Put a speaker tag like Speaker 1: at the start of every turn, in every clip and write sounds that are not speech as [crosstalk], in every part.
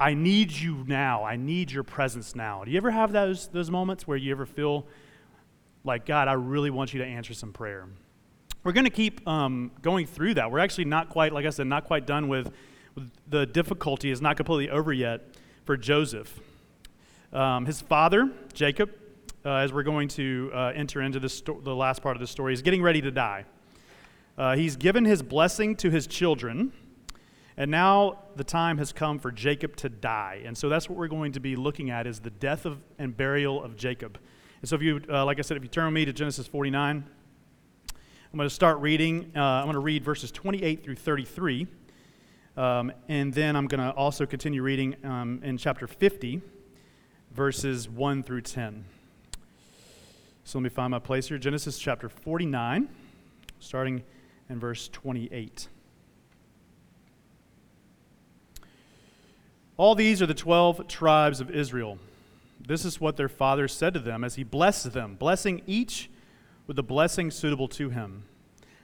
Speaker 1: I need you now. I need your presence now. Do you ever have those, those moments where you ever feel like, God, I really want you to answer some prayer? We're going to keep um, going through that. We're actually not quite, like I said, not quite done with, with the difficulty is not completely over yet for Joseph. Um, his father, Jacob, uh, as we're going to uh, enter into sto- the last part of the story, is getting ready to die. Uh, he's given his blessing to his children, and now the time has come for Jacob to die. And so that's what we're going to be looking at is the death of, and burial of Jacob. And so if you, uh, like I said, if you turn with me to Genesis 49, I'm going to start reading. Uh, I'm going to read verses 28 through 33. Um, and then I'm going to also continue reading um, in chapter 50, verses 1 through 10. So let me find my place here. Genesis chapter 49, starting in verse 28. All these are the 12 tribes of Israel. This is what their father said to them as he blessed them, blessing each with the blessing suitable to him.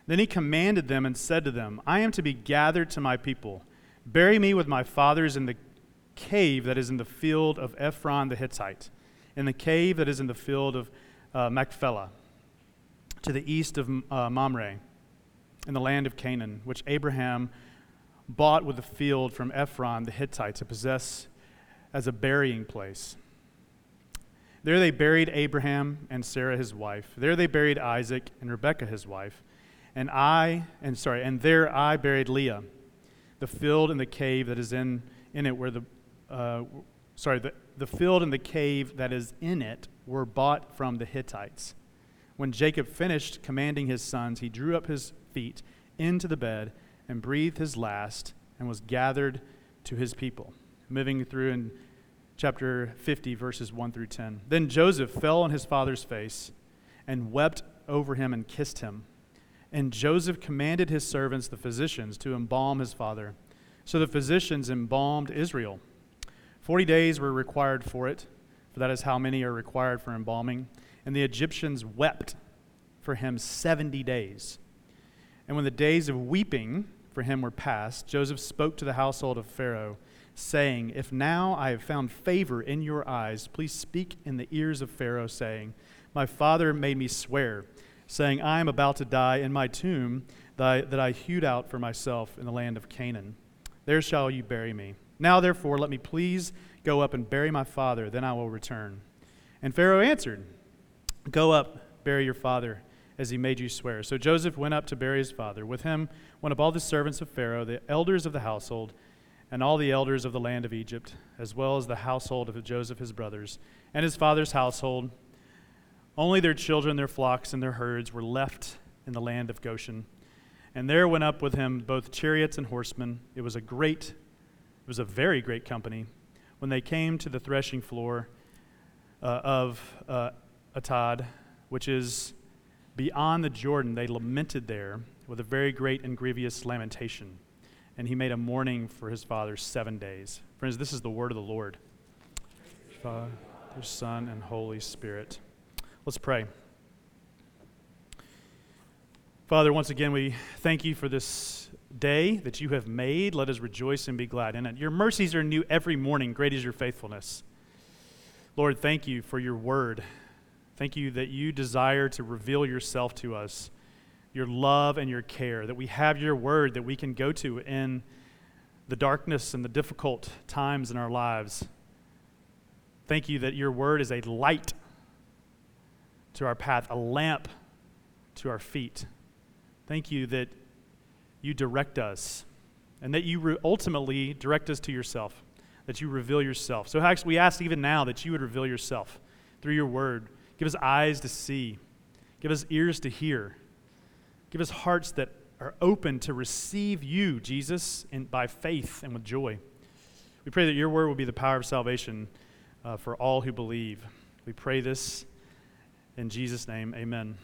Speaker 1: Then he commanded them and said to them, I am to be gathered to my people. Bury me with my fathers in the cave that is in the field of Ephron the Hittite, in the cave that is in the field of uh, Machpelah, to the east of uh, Mamre, in the land of Canaan, which Abraham bought with a field from Ephron the Hittite to possess as a burying place. There they buried Abraham and Sarah his wife. There they buried Isaac and Rebekah his wife. And I, and sorry, and there I buried Leah, the field and the cave that is in, in it where the, uh, sorry, the, the field and the cave that is in it were bought from the Hittites. When Jacob finished commanding his sons, he drew up his feet into the bed and breathed his last and was gathered to his people. Moving through in chapter 50, verses 1 through 10. Then Joseph fell on his father's face and wept over him and kissed him. And Joseph commanded his servants, the physicians, to embalm his father. So the physicians embalmed Israel. Forty days were required for it, for that is how many are required for embalming. And the Egyptians wept for him 70 days. And when the days of weeping for him were past, Joseph spoke to the household of Pharaoh, saying, If now I have found favor in your eyes, please speak in the ears of Pharaoh, saying, My father made me swear, saying, I am about to die in my tomb that I, that I hewed out for myself in the land of Canaan. There shall you bury me. Now, therefore, let me please go up and bury my father, then I will return. And Pharaoh answered, Go up, bury your father, as he made you swear. So Joseph went up to bury his father. With him went up all the servants of Pharaoh, the elders of the household, and all the elders of the land of Egypt, as well as the household of Joseph his brothers, and his father's household. Only their children, their flocks, and their herds were left in the land of Goshen. And there went up with him both chariots and horsemen. It was a great it was a very great company. When they came to the threshing floor uh, of uh, Atad, which is beyond the Jordan, they lamented there with a very great and grievous lamentation. And he made a mourning for his father seven days. Friends, this is the word of the Lord. Father, Son, and Holy Spirit. Let's pray. Father, once again, we thank you for this day that you have made. Let us rejoice and be glad in it. Your mercies are new every morning. Great is your faithfulness. Lord, thank you for your word. Thank you that you desire to reveal yourself to us, your love and your care, that we have your word that we can go to in the darkness and the difficult times in our lives. Thank you that your word is a light to our path, a lamp to our feet. Thank you that you direct us and that you re- ultimately direct us to yourself, that you reveal yourself. So we ask even now that you would reveal yourself through your word. Give us eyes to see, give us ears to hear, give us hearts that are open to receive you, Jesus, by faith and with joy. We pray that your word will be the power of salvation uh, for all who believe. We pray this in Jesus' name. Amen.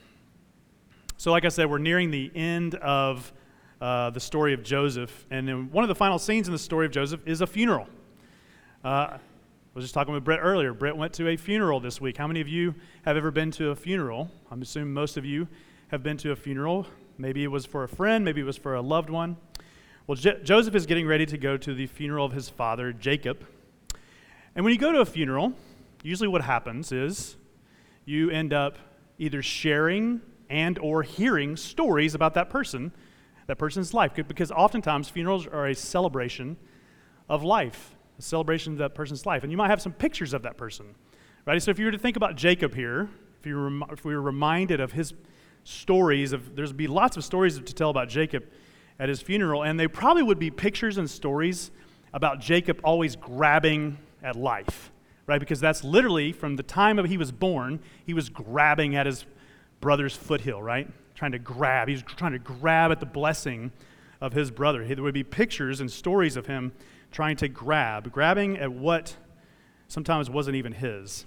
Speaker 1: So, like I said, we're nearing the end of uh, the story of Joseph. And one of the final scenes in the story of Joseph is a funeral. Uh, was just talking with Brett earlier. Brett went to a funeral this week. How many of you have ever been to a funeral? I'm assuming most of you have been to a funeral. Maybe it was for a friend, maybe it was for a loved one. Well, Joseph is getting ready to go to the funeral of his father, Jacob. And when you go to a funeral, usually what happens is you end up either sharing and or hearing stories about that person, that person's life because oftentimes funerals are a celebration of life, a celebration of that person's life. And you might have some pictures of that person. Right? So if you were to think about Jacob here, if, you were, if we were reminded of his stories of there's be lots of stories to tell about Jacob at his funeral, and they probably would be pictures and stories about Jacob always grabbing at life, right? Because that's literally from the time of he was born, he was grabbing at his brother's foothill, right? Trying to grab. He was trying to grab at the blessing of his brother. There would be pictures and stories of him trying to grab, grabbing at what sometimes wasn't even his.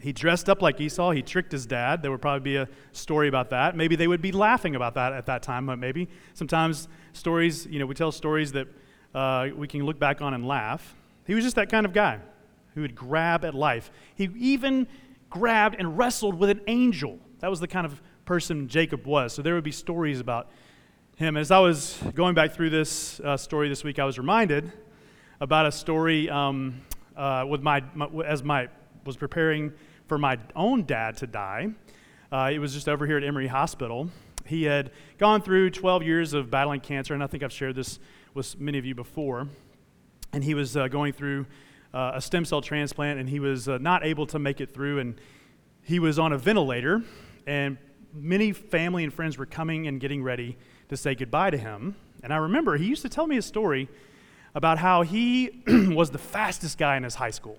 Speaker 1: He dressed up like Esau. He tricked his dad. There would probably be a story about that. Maybe they would be laughing about that at that time, but maybe sometimes stories, you know, we tell stories that uh, we can look back on and laugh. He was just that kind of guy who would grab at life. He even grabbed and wrestled with an angel. That was the kind of person Jacob was. So there would be stories about him. As I was going back through this uh, story this week, I was reminded about a story um, uh, with my, my, as my was preparing for my own dad to die. Uh, it was just over here at Emory Hospital. He had gone through 12 years of battling cancer, and I think I've shared this with many of you before. And he was uh, going through uh, a stem cell transplant, and he was uh, not able to make it through. And he was on a ventilator, and many family and friends were coming and getting ready to say goodbye to him. And I remember he used to tell me a story about how he [clears throat] was the fastest guy in his high school.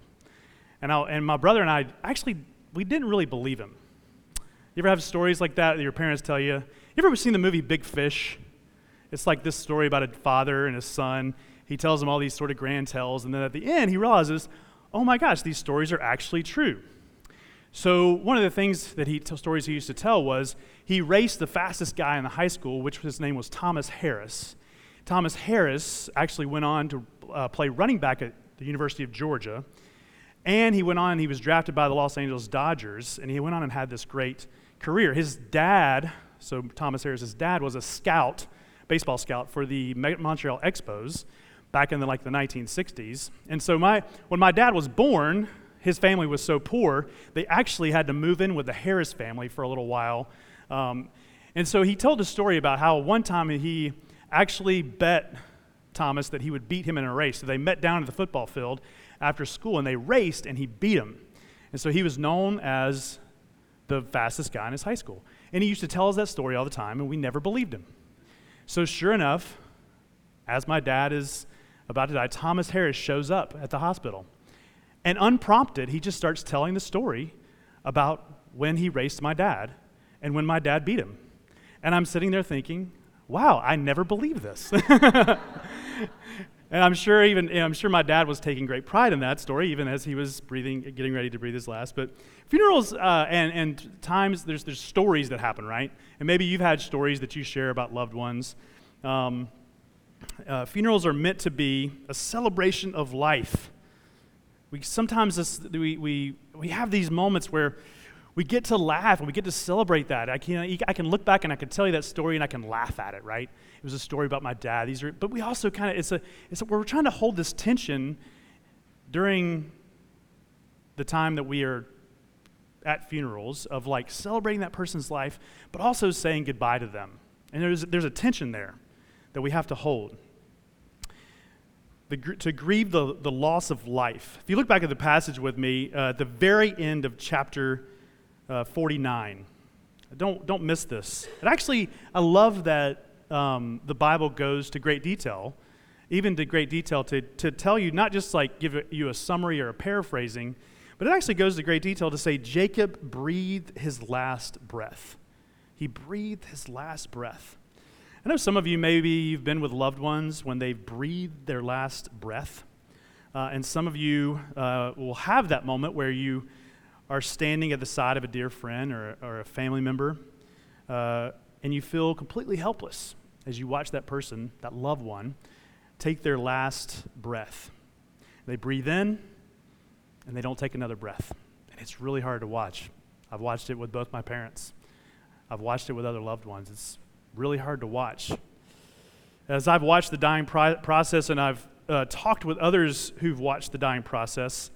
Speaker 1: And, I, and my brother and I actually, we didn't really believe him. You ever have stories like that that your parents tell you? You ever seen the movie Big Fish? It's like this story about a father and his son. He tells him all these sort of grand tales, and then at the end, he realizes, oh my gosh, these stories are actually true. So one of the things that he stories he used to tell was he raced the fastest guy in the high school, which his name was Thomas Harris. Thomas Harris actually went on to uh, play running back at the University of Georgia. And he went on, he was drafted by the Los Angeles Dodgers, and he went on and had this great career. His dad, so Thomas Harris's dad, was a scout, baseball scout for the Montreal Expos back in the, like the 1960s. And so my, when my dad was born, his family was so poor, they actually had to move in with the Harris family for a little while. Um, and so he told a story about how one time he actually bet Thomas that he would beat him in a race. So they met down at the football field, after school and they raced and he beat him. And so he was known as the fastest guy in his high school. And he used to tell us that story all the time and we never believed him. So sure enough, as my dad is about to die, Thomas Harris shows up at the hospital. And unprompted, he just starts telling the story about when he raced my dad and when my dad beat him. And I'm sitting there thinking, wow, I never believed this. [laughs] And I'm sure even I'm sure my dad was taking great pride in that story, even as he was breathing, getting ready to breathe his last. But funerals uh, and, and times there's there's stories that happen, right? And maybe you've had stories that you share about loved ones. Um, uh, funerals are meant to be a celebration of life. We sometimes this, we, we, we have these moments where we get to laugh and we get to celebrate that. I can, I can look back and I can tell you that story and I can laugh at it, right? It was a story about my dad. These are, but we also kind of, it's a, it's a, we're trying to hold this tension during the time that we are at funerals of like celebrating that person's life, but also saying goodbye to them. And there's, there's a tension there that we have to hold. The, to grieve the, the loss of life. If you look back at the passage with me, uh, at the very end of chapter uh, 49. Don't, don't miss this. And actually, I love that um, the Bible goes to great detail, even to great detail to, to tell you, not just like give you a summary or a paraphrasing, but it actually goes to great detail to say Jacob breathed his last breath. He breathed his last breath. I know some of you, maybe you've been with loved ones when they've breathed their last breath. Uh, and some of you uh, will have that moment where you are standing at the side of a dear friend or, or a family member, uh, and you feel completely helpless as you watch that person, that loved one, take their last breath. They breathe in, and they don't take another breath. And it's really hard to watch. I've watched it with both my parents, I've watched it with other loved ones. It's really hard to watch. As I've watched the dying pro- process and I've uh, talked with others who've watched the dying process,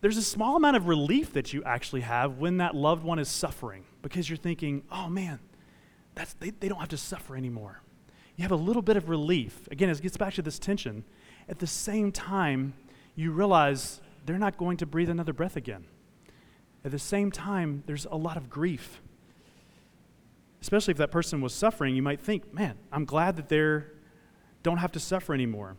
Speaker 1: there's a small amount of relief that you actually have when that loved one is suffering because you're thinking, oh man, that's, they, they don't have to suffer anymore. You have a little bit of relief. Again, it gets back to this tension. At the same time, you realize they're not going to breathe another breath again. At the same time, there's a lot of grief. Especially if that person was suffering, you might think, man, I'm glad that they don't have to suffer anymore.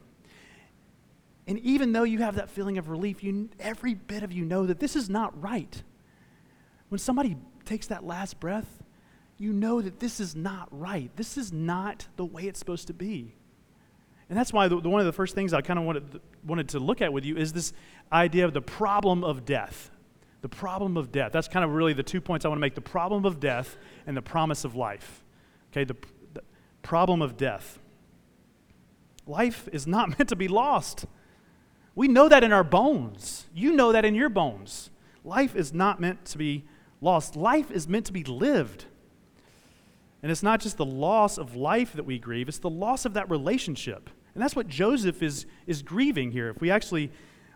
Speaker 1: And even though you have that feeling of relief, you, every bit of you know that this is not right. When somebody takes that last breath, you know that this is not right. This is not the way it's supposed to be. And that's why the, the, one of the first things I kind of wanted, wanted to look at with you is this idea of the problem of death. The problem of death. That's kind of really the two points I want to make the problem of death and the promise of life. Okay, the, the problem of death. Life is not [laughs] meant to be lost. We know that in our bones. You know that in your bones. Life is not meant to be lost, life is meant to be lived. And it's not just the loss of life that we grieve, it's the loss of that relationship. And that's what Joseph is, is grieving here. If we actually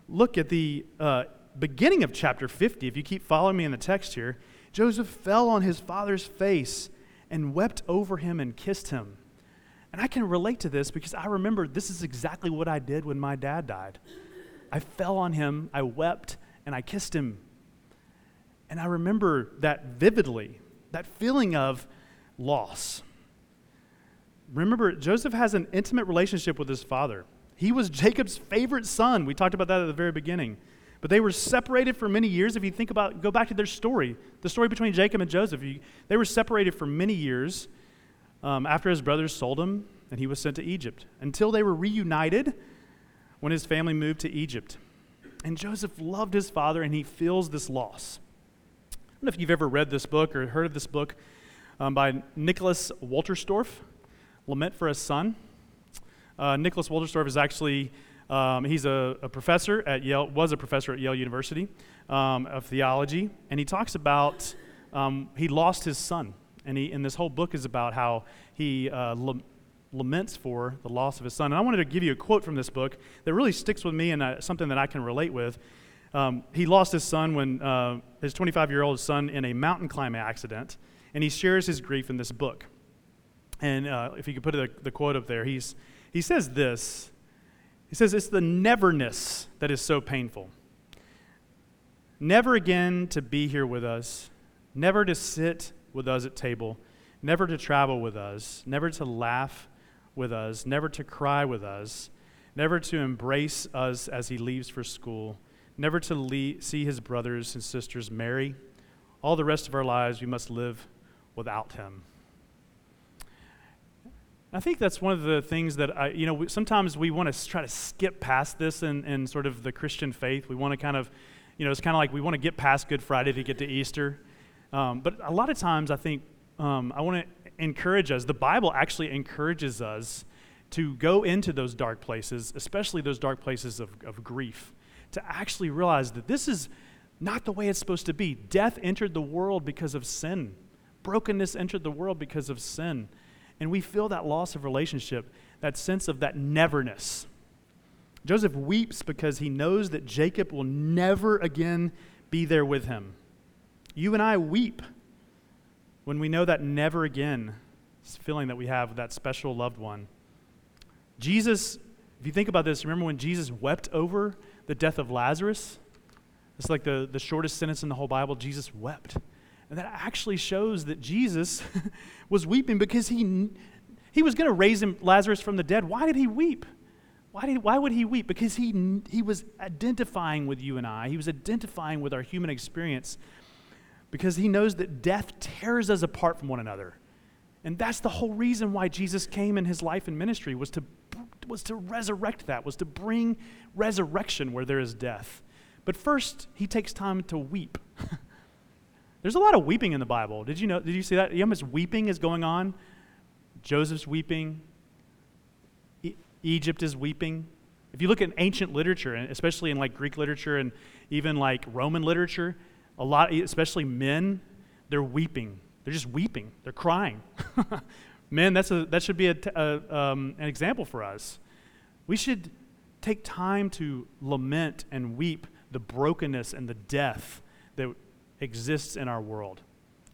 Speaker 1: look at the uh, beginning of chapter 50, if you keep following me in the text here, Joseph fell on his father's face and wept over him and kissed him. And I can relate to this because I remember this is exactly what I did when my dad died. I fell on him, I wept, and I kissed him. And I remember that vividly, that feeling of loss. Remember, Joseph has an intimate relationship with his father. He was Jacob's favorite son. We talked about that at the very beginning. But they were separated for many years. If you think about, go back to their story, the story between Jacob and Joseph, they were separated for many years um, after his brothers sold him and he was sent to Egypt until they were reunited when his family moved to Egypt. And Joseph loved his father and he feels this loss. I don't know if you've ever read this book or heard of this book um, by Nicholas Wolterstorff, Lament for a Son. Uh, Nicholas Wolterstorff is actually um, he's a, a, professor at Yale, was a professor at Yale University um, of theology, and he talks about um, he lost his son, and he and this whole book is about how he uh, laments for the loss of his son. And I wanted to give you a quote from this book that really sticks with me and uh, something that I can relate with. Um, he lost his son when uh, his 25 year old son in a mountain climbing accident, and he shares his grief in this book. And uh, if you could put the, the quote up there, he's, he says this He says, It's the neverness that is so painful. Never again to be here with us, never to sit with us at table, never to travel with us, never to laugh with us, never to cry with us, never to embrace us as he leaves for school, never to le- see his brothers and sisters marry. All the rest of our lives, we must live without him. I think that's one of the things that I, you know, sometimes we want to try to skip past this in, in sort of the Christian faith. We want to kind of, you know, it's kind of like we want to get past Good Friday to get to Easter. Um, but a lot of times I think um, I want to encourage us. The Bible actually encourages us to go into those dark places, especially those dark places of, of grief, to actually realize that this is not the way it's supposed to be. Death entered the world because of sin, brokenness entered the world because of sin. And we feel that loss of relationship, that sense of that neverness. Joseph weeps because he knows that Jacob will never again be there with him. You and I weep when we know that never again feeling that we have with that special loved one. Jesus, if you think about this, remember when Jesus wept over the death of Lazarus? It's like the, the shortest sentence in the whole Bible. Jesus wept. And that actually shows that Jesus [laughs] was weeping because he, he was going to raise him, Lazarus from the dead. Why did he weep? Why, did, why would he weep? Because he, he was identifying with you and I. He was identifying with our human experience because he knows that death tears us apart from one another. And that's the whole reason why Jesus came in his life and ministry was to, was to resurrect that, was to bring resurrection where there is death. But first, he takes time to weep. [laughs] There's a lot of weeping in the Bible. Did you know? Did you see that? How much weeping is going on? Joseph's weeping. E- Egypt is weeping. If you look at ancient literature, and especially in like Greek literature and even like Roman literature, a lot, especially men, they're weeping. They're just weeping. They're crying. [laughs] men, that's a, that should be a, a, um, an example for us. We should take time to lament and weep the brokenness and the death that exists in our world.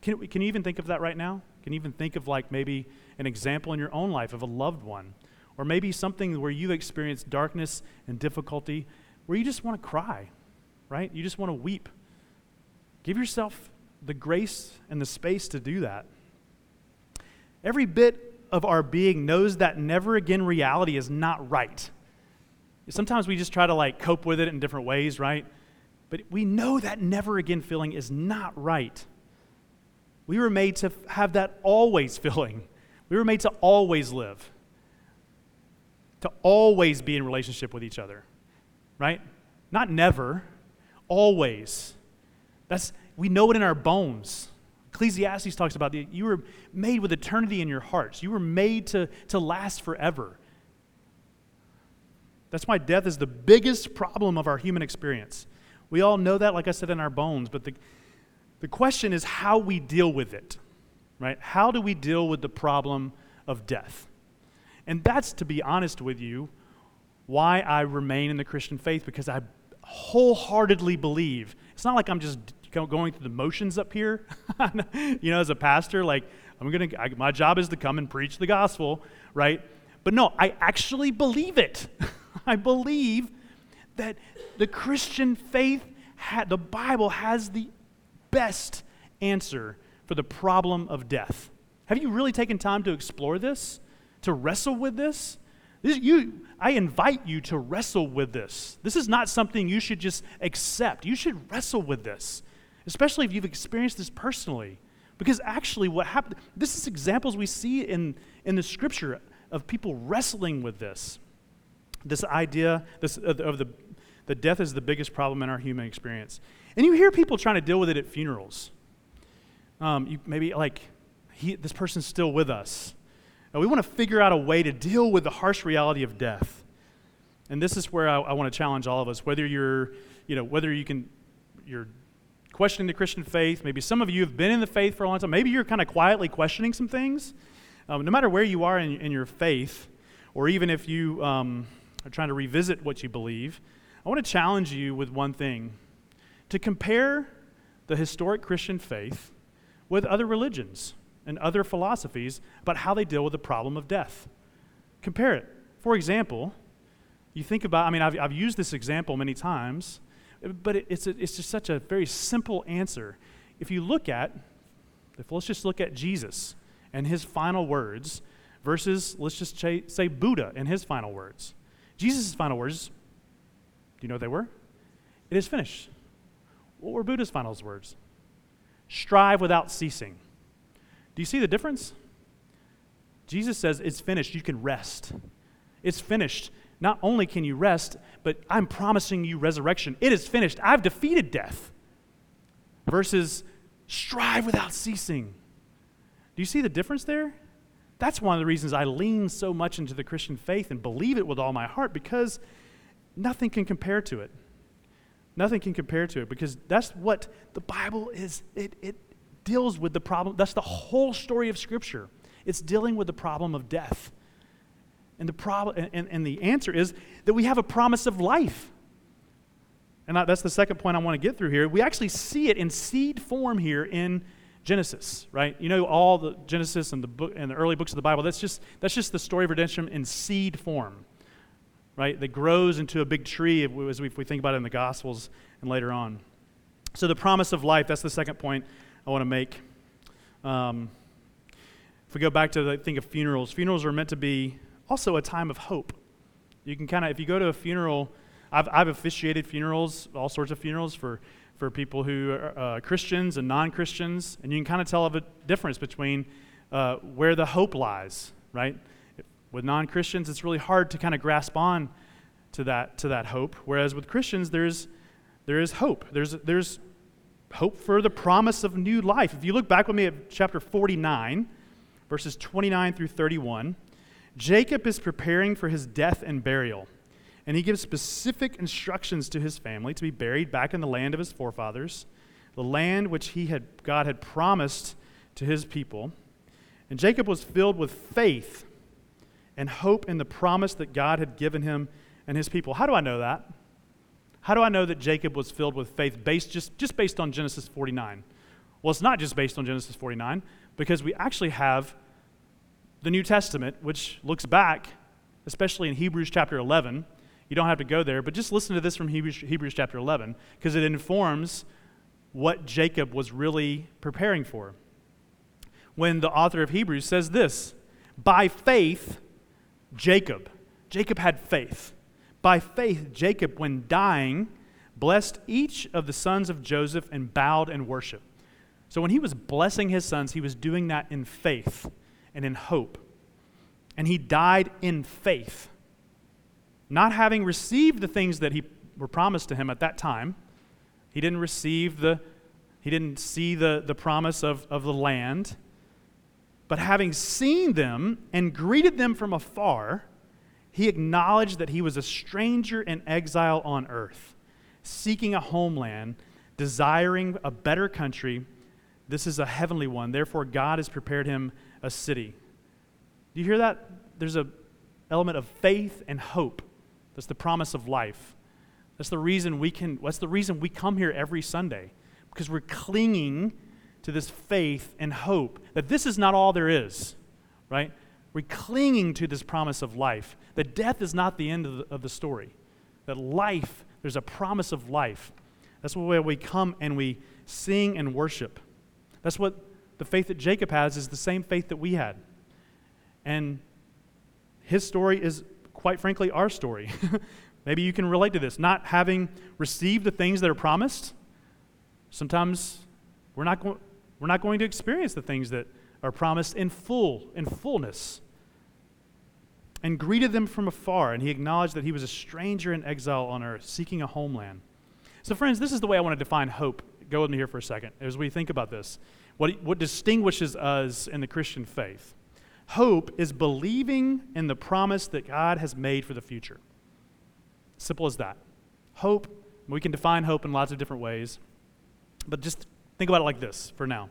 Speaker 1: Can, can you even think of that right now? Can you even think of like maybe an example in your own life of a loved one? Or maybe something where you've experienced darkness and difficulty where you just want to cry, right? You just want to weep. Give yourself the grace and the space to do that. Every bit of our being knows that never again reality is not right. Sometimes we just try to like cope with it in different ways, right? But we know that never again feeling is not right. We were made to have that always [laughs] feeling. We were made to always live, to always be in relationship with each other, right? Not never, always. That's we know it in our bones. Ecclesiastes talks about the, you were made with eternity in your hearts. You were made to, to last forever. That's why death is the biggest problem of our human experience. We all know that, like I said, in our bones, but the, the question is how we deal with it, right? How do we deal with the problem of death? And that's, to be honest with you, why I remain in the Christian faith, because I wholeheartedly believe. It's not like I'm just going through the motions up here, [laughs] you know, as a pastor, like, I'm going to, my job is to come and preach the gospel, right? But no, I actually believe it. [laughs] I believe that the Christian faith, the Bible has the best answer for the problem of death. Have you really taken time to explore this, to wrestle with this? this you, I invite you to wrestle with this. This is not something you should just accept. You should wrestle with this, especially if you've experienced this personally. Because actually, what happened, this is examples we see in, in the scripture of people wrestling with this. This idea this, of the, the death is the biggest problem in our human experience. And you hear people trying to deal with it at funerals. Um, you, maybe like, he, this person's still with us. And we want to figure out a way to deal with the harsh reality of death. And this is where I, I want to challenge all of us, whether you're, you know, whether you can, you're questioning the Christian faith. Maybe some of you have been in the faith for a long time. Maybe you're kind of quietly questioning some things. Um, no matter where you are in, in, your faith, or even if you um, are trying to revisit what you believe, I want to challenge you with one thing to compare the historic Christian faith with other religions and other philosophies about how they deal with the problem of death. Compare it. For example, you think about, I mean, I've, I've used this example many times, but it, it's, a, it's just such a very simple answer. If you look at, if let's just look at Jesus and his final words versus, let's just say, Buddha and his final words. Jesus' final words, do you know what they were? It is finished. What were Buddha's final words? Strive without ceasing. Do you see the difference? Jesus says, It's finished. You can rest. It's finished. Not only can you rest, but I'm promising you resurrection. It is finished. I've defeated death. Versus strive without ceasing. Do you see the difference there? That's one of the reasons I lean so much into the Christian faith and believe it with all my heart because nothing can compare to it. Nothing can compare to it because that's what the Bible is. It, it deals with the problem. That's the whole story of Scripture. It's dealing with the problem of death. And the, problem, and, and the answer is that we have a promise of life. And that's the second point I want to get through here. We actually see it in seed form here in Genesis, right? You know all the Genesis and the book and the early books of the Bible. That's just that's just the story of redemption in seed form, right? That grows into a big tree as we, if we think about it in the Gospels and later on. So the promise of life. That's the second point I want to make. Um, if we go back to the think of funerals, funerals are meant to be also a time of hope. You can kind of if you go to a funeral. I've, I've officiated funerals, all sorts of funerals for for people who are uh, Christians and non Christians, and you can kind of tell a difference between uh, where the hope lies, right? With non Christians, it's really hard to kind of grasp on to that, to that hope, whereas with Christians, there's, there is hope. There's, there's hope for the promise of new life. If you look back with me at chapter 49, verses 29 through 31, Jacob is preparing for his death and burial and he gives specific instructions to his family to be buried back in the land of his forefathers, the land which he had, God had promised to his people. And Jacob was filled with faith and hope in the promise that God had given him and his people. How do I know that? How do I know that Jacob was filled with faith based just, just based on Genesis 49? Well, it's not just based on Genesis 49 because we actually have the New Testament, which looks back, especially in Hebrews chapter 11. You don't have to go there, but just listen to this from Hebrews, Hebrews chapter 11 because it informs what Jacob was really preparing for. When the author of Hebrews says this By faith, Jacob, Jacob had faith. By faith, Jacob, when dying, blessed each of the sons of Joseph and bowed and worshiped. So when he was blessing his sons, he was doing that in faith and in hope. And he died in faith, not having received the things that he were promised to him at that time. He didn't receive the, he didn't see the, the promise of, of the land. But having seen them and greeted them from afar, he acknowledged that he was a stranger in exile on earth, seeking a homeland, desiring a better country this is a heavenly one. Therefore, God has prepared him a city. Do you hear that? There's an element of faith and hope. That's the promise of life. That's the reason we can, that's the reason we come here every Sunday. Because we're clinging to this faith and hope that this is not all there is, right? We're clinging to this promise of life. That death is not the end of the, of the story. That life, there's a promise of life. That's why we come and we sing and worship. That's what the faith that Jacob has is the same faith that we had. And his story is, quite frankly, our story. [laughs] Maybe you can relate to this. Not having received the things that are promised, sometimes we're not, go- we're not going to experience the things that are promised in full, in fullness. And greeted them from afar, and he acknowledged that he was a stranger in exile on earth, seeking a homeland. So, friends, this is the way I want to define hope go with me here for a second as we think about this. What, what distinguishes us in the Christian faith? Hope is believing in the promise that God has made for the future. Simple as that. Hope, we can define hope in lots of different ways, but just think about it like this for now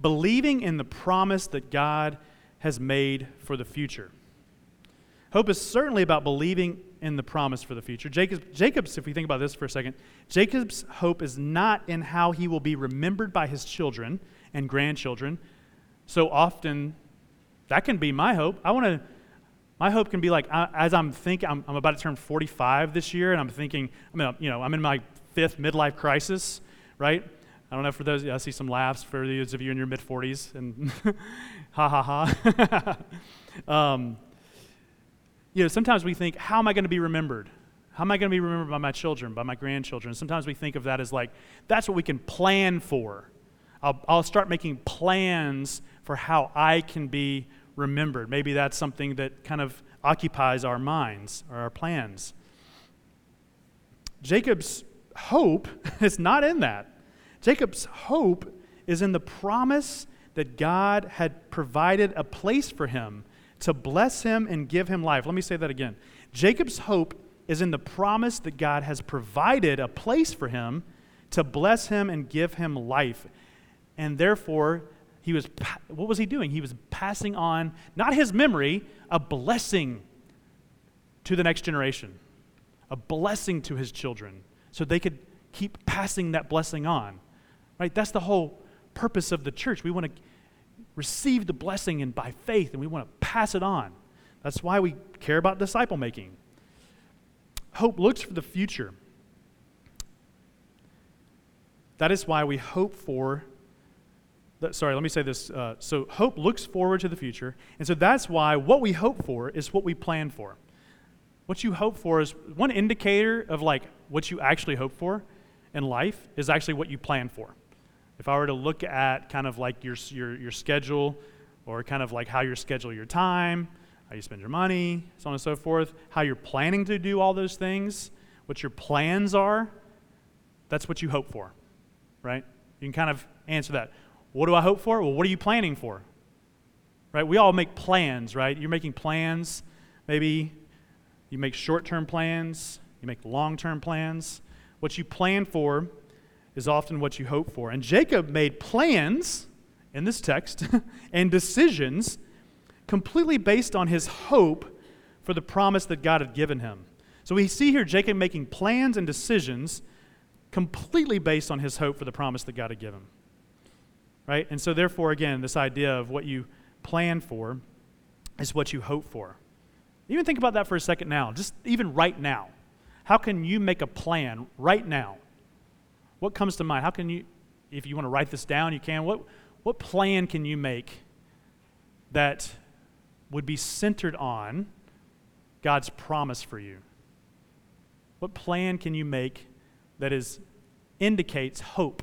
Speaker 1: believing in the promise that God has made for the future. Hope is certainly about believing in the promise for the future. Jacob's, Jacob's, if we think about this for a second, Jacob's hope is not in how he will be remembered by his children and grandchildren. So often, that can be my hope. I want to, my hope can be like, as I'm thinking, I'm, I'm, about to turn 45 this year, and I'm thinking, I mean, you know, I'm in my fifth midlife crisis, right? I don't know for those, I see some laughs for those of you in your mid 40s, and [laughs] ha ha ha. [laughs] um, you know, sometimes we think, how am I going to be remembered? How am I going to be remembered by my children, by my grandchildren? Sometimes we think of that as like, that's what we can plan for. I'll, I'll start making plans for how I can be remembered. Maybe that's something that kind of occupies our minds or our plans. Jacob's hope [laughs] is not in that. Jacob's hope is in the promise that God had provided a place for him to bless him and give him life. Let me say that again. Jacob's hope is in the promise that God has provided a place for him to bless him and give him life. And therefore, he was what was he doing? He was passing on not his memory, a blessing to the next generation. A blessing to his children so they could keep passing that blessing on. Right? That's the whole purpose of the church. We want to receive the blessing and by faith, and we want to pass it on. That's why we care about disciple making. Hope looks for the future. That is why we hope for. Sorry, let me say this. Uh, so, hope looks forward to the future. And so, that's why what we hope for is what we plan for. What you hope for is one indicator of like what you actually hope for in life is actually what you plan for. If I were to look at kind of like your, your, your schedule or kind of like how you schedule your time, how you spend your money, so on and so forth, how you're planning to do all those things, what your plans are, that's what you hope for, right? You can kind of answer that. What do I hope for? Well, what are you planning for? Right? We all make plans, right? You're making plans. Maybe you make short term plans, you make long term plans. What you plan for is often what you hope for. And Jacob made plans in this text [laughs] and decisions completely based on his hope for the promise that God had given him. So we see here Jacob making plans and decisions completely based on his hope for the promise that God had given. Him. Right? And so, therefore, again, this idea of what you plan for is what you hope for. Even think about that for a second now, just even right now. How can you make a plan right now? What comes to mind? How can you, if you want to write this down, you can. What, what plan can you make that would be centered on God's promise for you? What plan can you make that is indicates hope?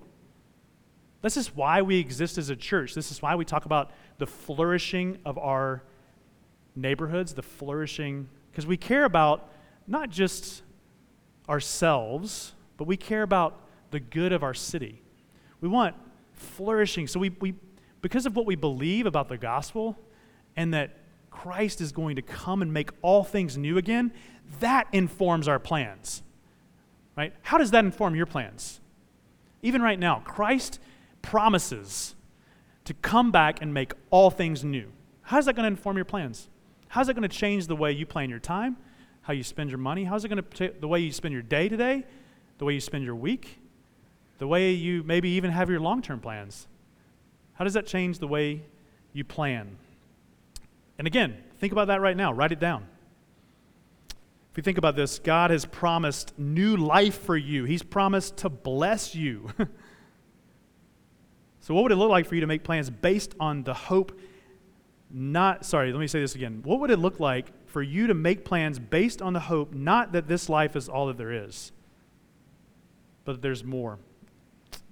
Speaker 1: This is why we exist as a church. This is why we talk about the flourishing of our neighborhoods, the flourishing, because we care about not just ourselves, but we care about the good of our city. We want flourishing. So we, we because of what we believe about the gospel and that Christ is going to come and make all things new again, that informs our plans. Right? How does that inform your plans? Even right now, Christ promises to come back and make all things new. How's that going to inform your plans? How's that going to change the way you plan your time, how you spend your money? How's it going to the way you spend your day today, the way you spend your week, the way you maybe even have your long-term plans? How does that change the way you plan? And again, think about that right now. Write it down. If you think about this, God has promised new life for you. He's promised to bless you. [laughs] so what would it look like for you to make plans based on the hope not, sorry, let me say this again. What would it look like for you to make plans based on the hope not that this life is all that there is, but that there's more?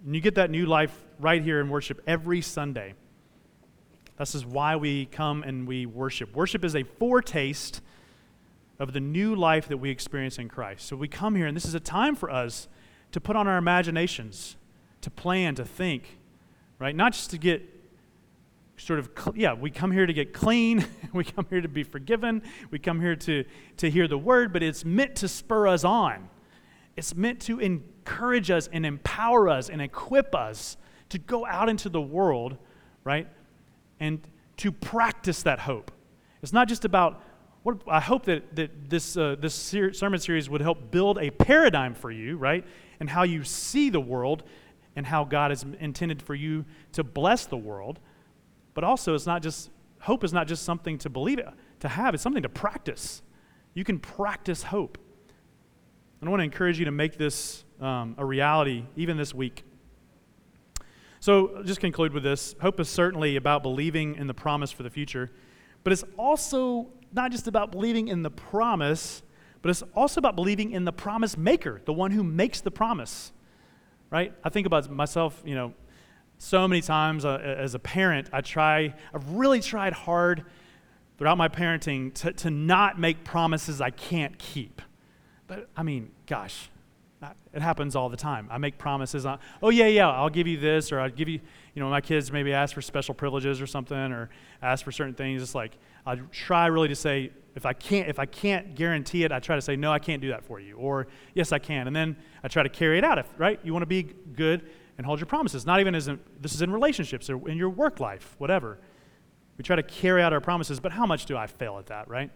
Speaker 1: And you get that new life right here in worship every Sunday. This is why we come and we worship. Worship is a foretaste of the new life that we experience in Christ. So we come here, and this is a time for us to put on our imaginations, to plan, to think, right? Not just to get sort of, yeah, we come here to get clean. [laughs] we come here to be forgiven. We come here to, to hear the word, but it's meant to spur us on. It's meant to encourage us and empower us and equip us to go out into the world, right? And to practice that hope. It's not just about, what, I hope that, that this, uh, this ser- sermon series would help build a paradigm for you, right? And how you see the world and how God has intended for you to bless the world. But also, it's not just, hope is not just something to believe it, to have, it's something to practice. You can practice hope. And I want to encourage you to make this um, a reality even this week. So, just conclude with this. Hope is certainly about believing in the promise for the future, but it's also not just about believing in the promise, but it's also about believing in the promise maker, the one who makes the promise. Right? I think about myself, you know, so many times uh, as a parent, I try, I've really tried hard throughout my parenting to, to not make promises I can't keep. But I mean, gosh, it happens all the time. I make promises on, oh, yeah, yeah, I'll give you this, or I'll give you, you know, my kids maybe ask for special privileges or something, or ask for certain things. It's like, I try really to say, if I can't, if I can't guarantee it, I try to say, no, I can't do that for you, or yes, I can. And then I try to carry it out, if, right? You want to be good, and hold your promises. Not even as in, this is in relationships or in your work life, whatever. We try to carry out our promises, but how much do I fail at that, right?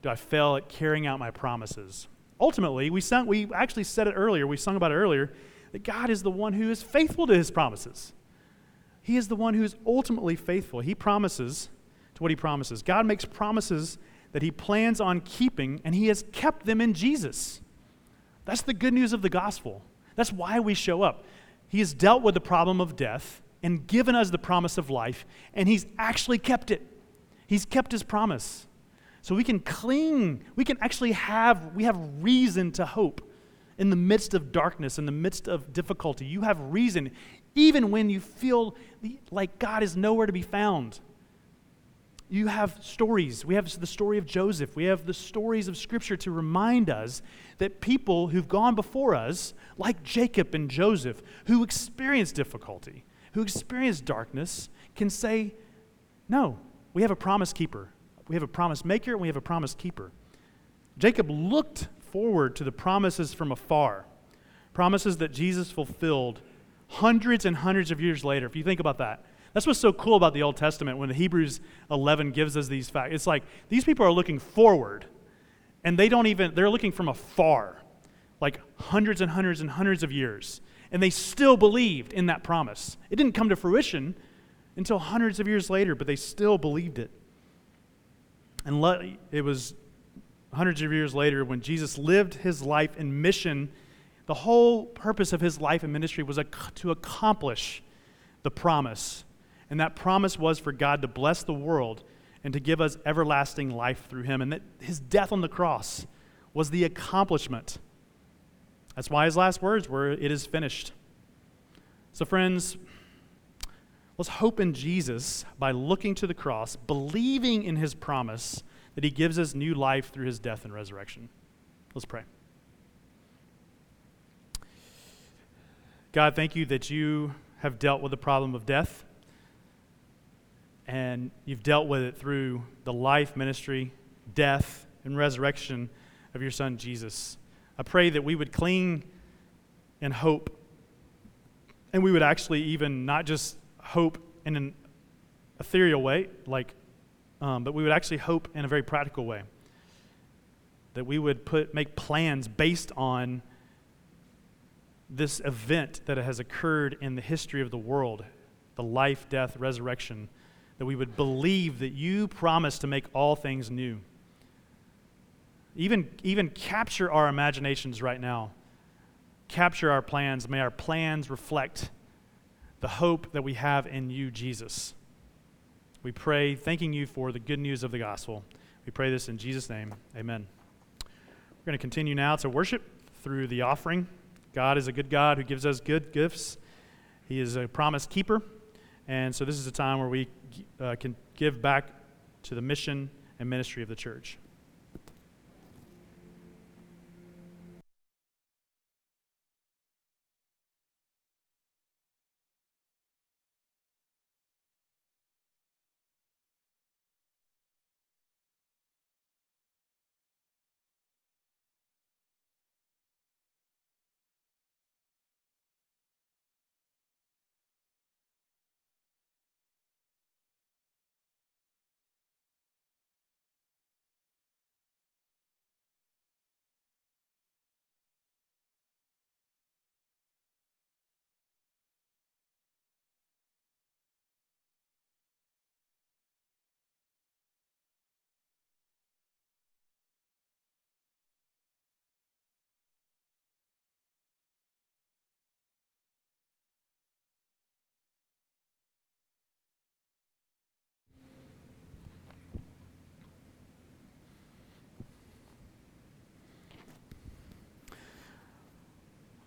Speaker 1: Do I fail at carrying out my promises? Ultimately, we sung, we actually said it earlier, we sung about it earlier, that God is the one who is faithful to his promises. He is the one who is ultimately faithful. He promises to what he promises. God makes promises that he plans on keeping, and he has kept them in Jesus. That's the good news of the gospel. That's why we show up. He has dealt with the problem of death and given us the promise of life, and He's actually kept it. He's kept His promise. So we can cling, we can actually have, we have reason to hope in the midst of darkness, in the midst of difficulty. You have reason, even when you feel like God is nowhere to be found you have stories. We have the story of Joseph. We have the stories of Scripture to remind us that people who've gone before us, like Jacob and Joseph, who experienced difficulty, who experienced darkness, can say, No, we have a promise keeper. We have a promise maker and we have a promise keeper. Jacob looked forward to the promises from afar, promises that Jesus fulfilled hundreds and hundreds of years later. If you think about that, that's what's so cool about the Old Testament when Hebrews 11 gives us these facts. It's like these people are looking forward. And they don't even, they're looking from afar, like hundreds and hundreds and hundreds of years. And they still believed in that promise. It didn't come to fruition until hundreds of years later, but they still believed it. And it was hundreds of years later when Jesus lived his life in mission. The whole purpose of his life and ministry was to accomplish the promise. And that promise was for God to bless the world and to give us everlasting life through him. And that his death on the cross was the accomplishment. That's why his last words were, It is finished. So, friends, let's hope in Jesus by looking to the cross, believing in his promise that he gives us new life through his death and resurrection. Let's pray. God, thank you that you have dealt with the problem of death and you've dealt with it through the life, ministry, death, and resurrection of your son Jesus. I pray that we would cling and hope, and we would actually even not just hope in an ethereal way, like, um, but we would actually hope in a very practical way. That we would put make plans based on this event that has occurred in the history of the world, the life, death, resurrection that we would believe that you promise to make all things new. Even, even capture our imaginations right now. Capture our plans. May our plans reflect the hope that we have in you, Jesus. We pray, thanking you for the good news of the gospel. We pray this in Jesus' name. Amen. We're going to continue now to worship through the offering. God is a good God who gives us good gifts. He is a promise keeper. And so this is a time where we uh, can give back to the mission and ministry of the church.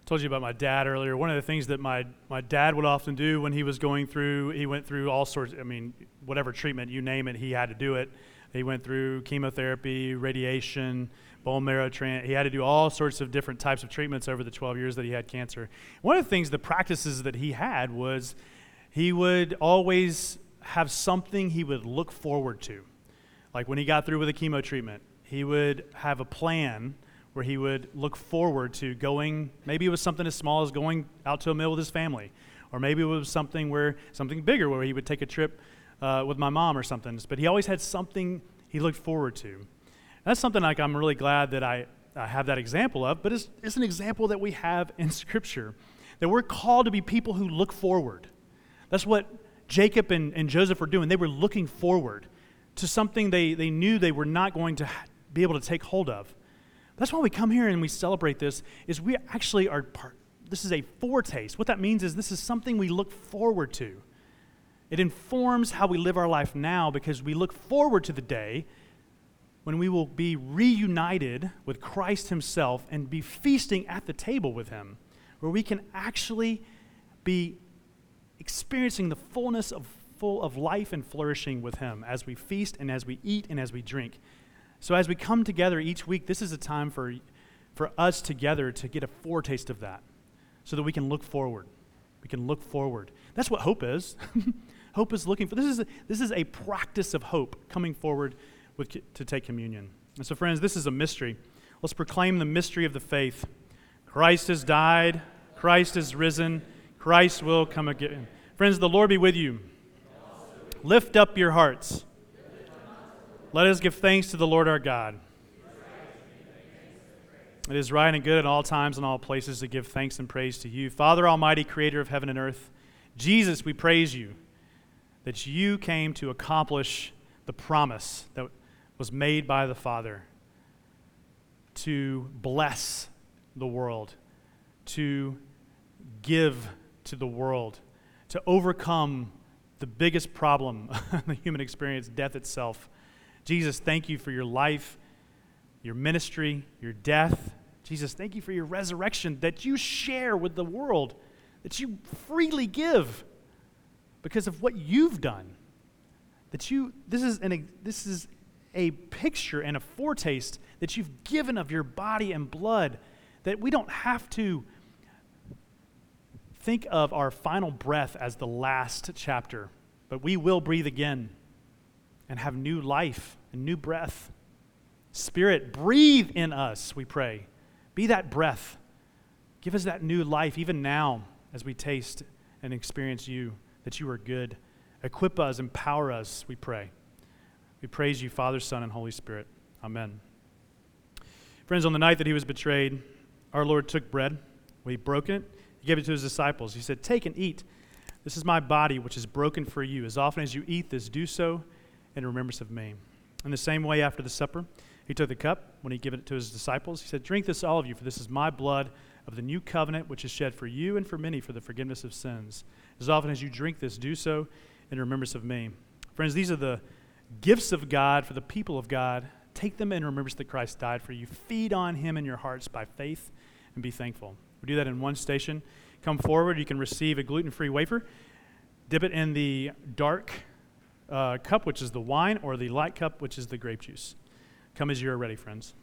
Speaker 1: Told you about my dad earlier. One of the things that my, my dad would often do when he was going through, he went through all sorts, I mean, whatever treatment, you name it, he had to do it. He went through chemotherapy, radiation, bone marrow transplant. He had to do all sorts of different types of treatments over the 12 years that he had cancer. One of the things, the practices that he had was he would always have something he would look forward to. Like when he got through with a chemo treatment, he would have a plan where he would look forward to going, maybe it was something as small as going out to a meal with his family, or maybe it was something where something bigger where he would take a trip uh, with my mom or something. But he always had something he looked forward to. And that's something like I'm really glad that I, I have that example of, but it's, it's an example that we have in Scripture that we're called to be people who look forward. That's what Jacob and, and Joseph were doing. They were looking forward to something they, they knew they were not going to be able to take hold of. That's why we come here and we celebrate this, is we actually are part, this is a foretaste. What that means is this is something we look forward to. It informs how we live our life now because we look forward to the day when we will be reunited with Christ Himself and be feasting at the table with Him, where we can actually be experiencing the fullness of full of life and flourishing with Him as we feast and as we eat and as we drink. So, as we come together each week, this is a time for, for us together to get a foretaste of that so that we can look forward. We can look forward. That's what hope is. [laughs] hope is looking for. This is a, this is a practice of hope coming forward with, to take communion. And so, friends, this is a mystery. Let's proclaim the mystery of the faith. Christ has died, Christ is risen, Christ will come again. Friends, the Lord be with you. Lift up your hearts. Let us give thanks to the Lord our God. It is right and good at all times and all places to give thanks and praise to you. Father Almighty, creator of heaven and earth, Jesus, we praise you that you came to accomplish the promise that was made by the Father to bless the world, to give to the world, to overcome the biggest problem in [laughs] the human experience, death itself. Jesus, thank you for your life your ministry, your death. Jesus, thank you for your resurrection that you share with the world, that you freely give because of what you've done. That you, this is, an, this is a picture and a foretaste that you've given of your body and blood, that we don't have to think of our final breath as the last chapter, but we will breathe again and have new life and new breath. Spirit, breathe in us, we pray. Be that breath. Give us that new life, even now, as we taste and experience you, that you are good. Equip us, empower us, we pray. We praise you, Father, Son, and Holy Spirit. Amen. Friends, on the night that he was betrayed, our Lord took bread. He broke it, he gave it to his disciples. He said, Take and eat. This is my body, which is broken for you. As often as you eat this, do so in remembrance of me. In the same way, after the supper, he took the cup when he gave it to his disciples. He said, Drink this, all of you, for this is my blood of the new covenant, which is shed for you and for many for the forgiveness of sins. As often as you drink this, do so in remembrance of me. Friends, these are the gifts of God for the people of God. Take them in remembrance that Christ died for you. Feed on him in your hearts by faith and be thankful. We do that in one station. Come forward. You can receive a gluten free wafer. Dip it in the dark uh, cup, which is the wine, or the light cup, which is the grape juice. Come as you are ready, friends.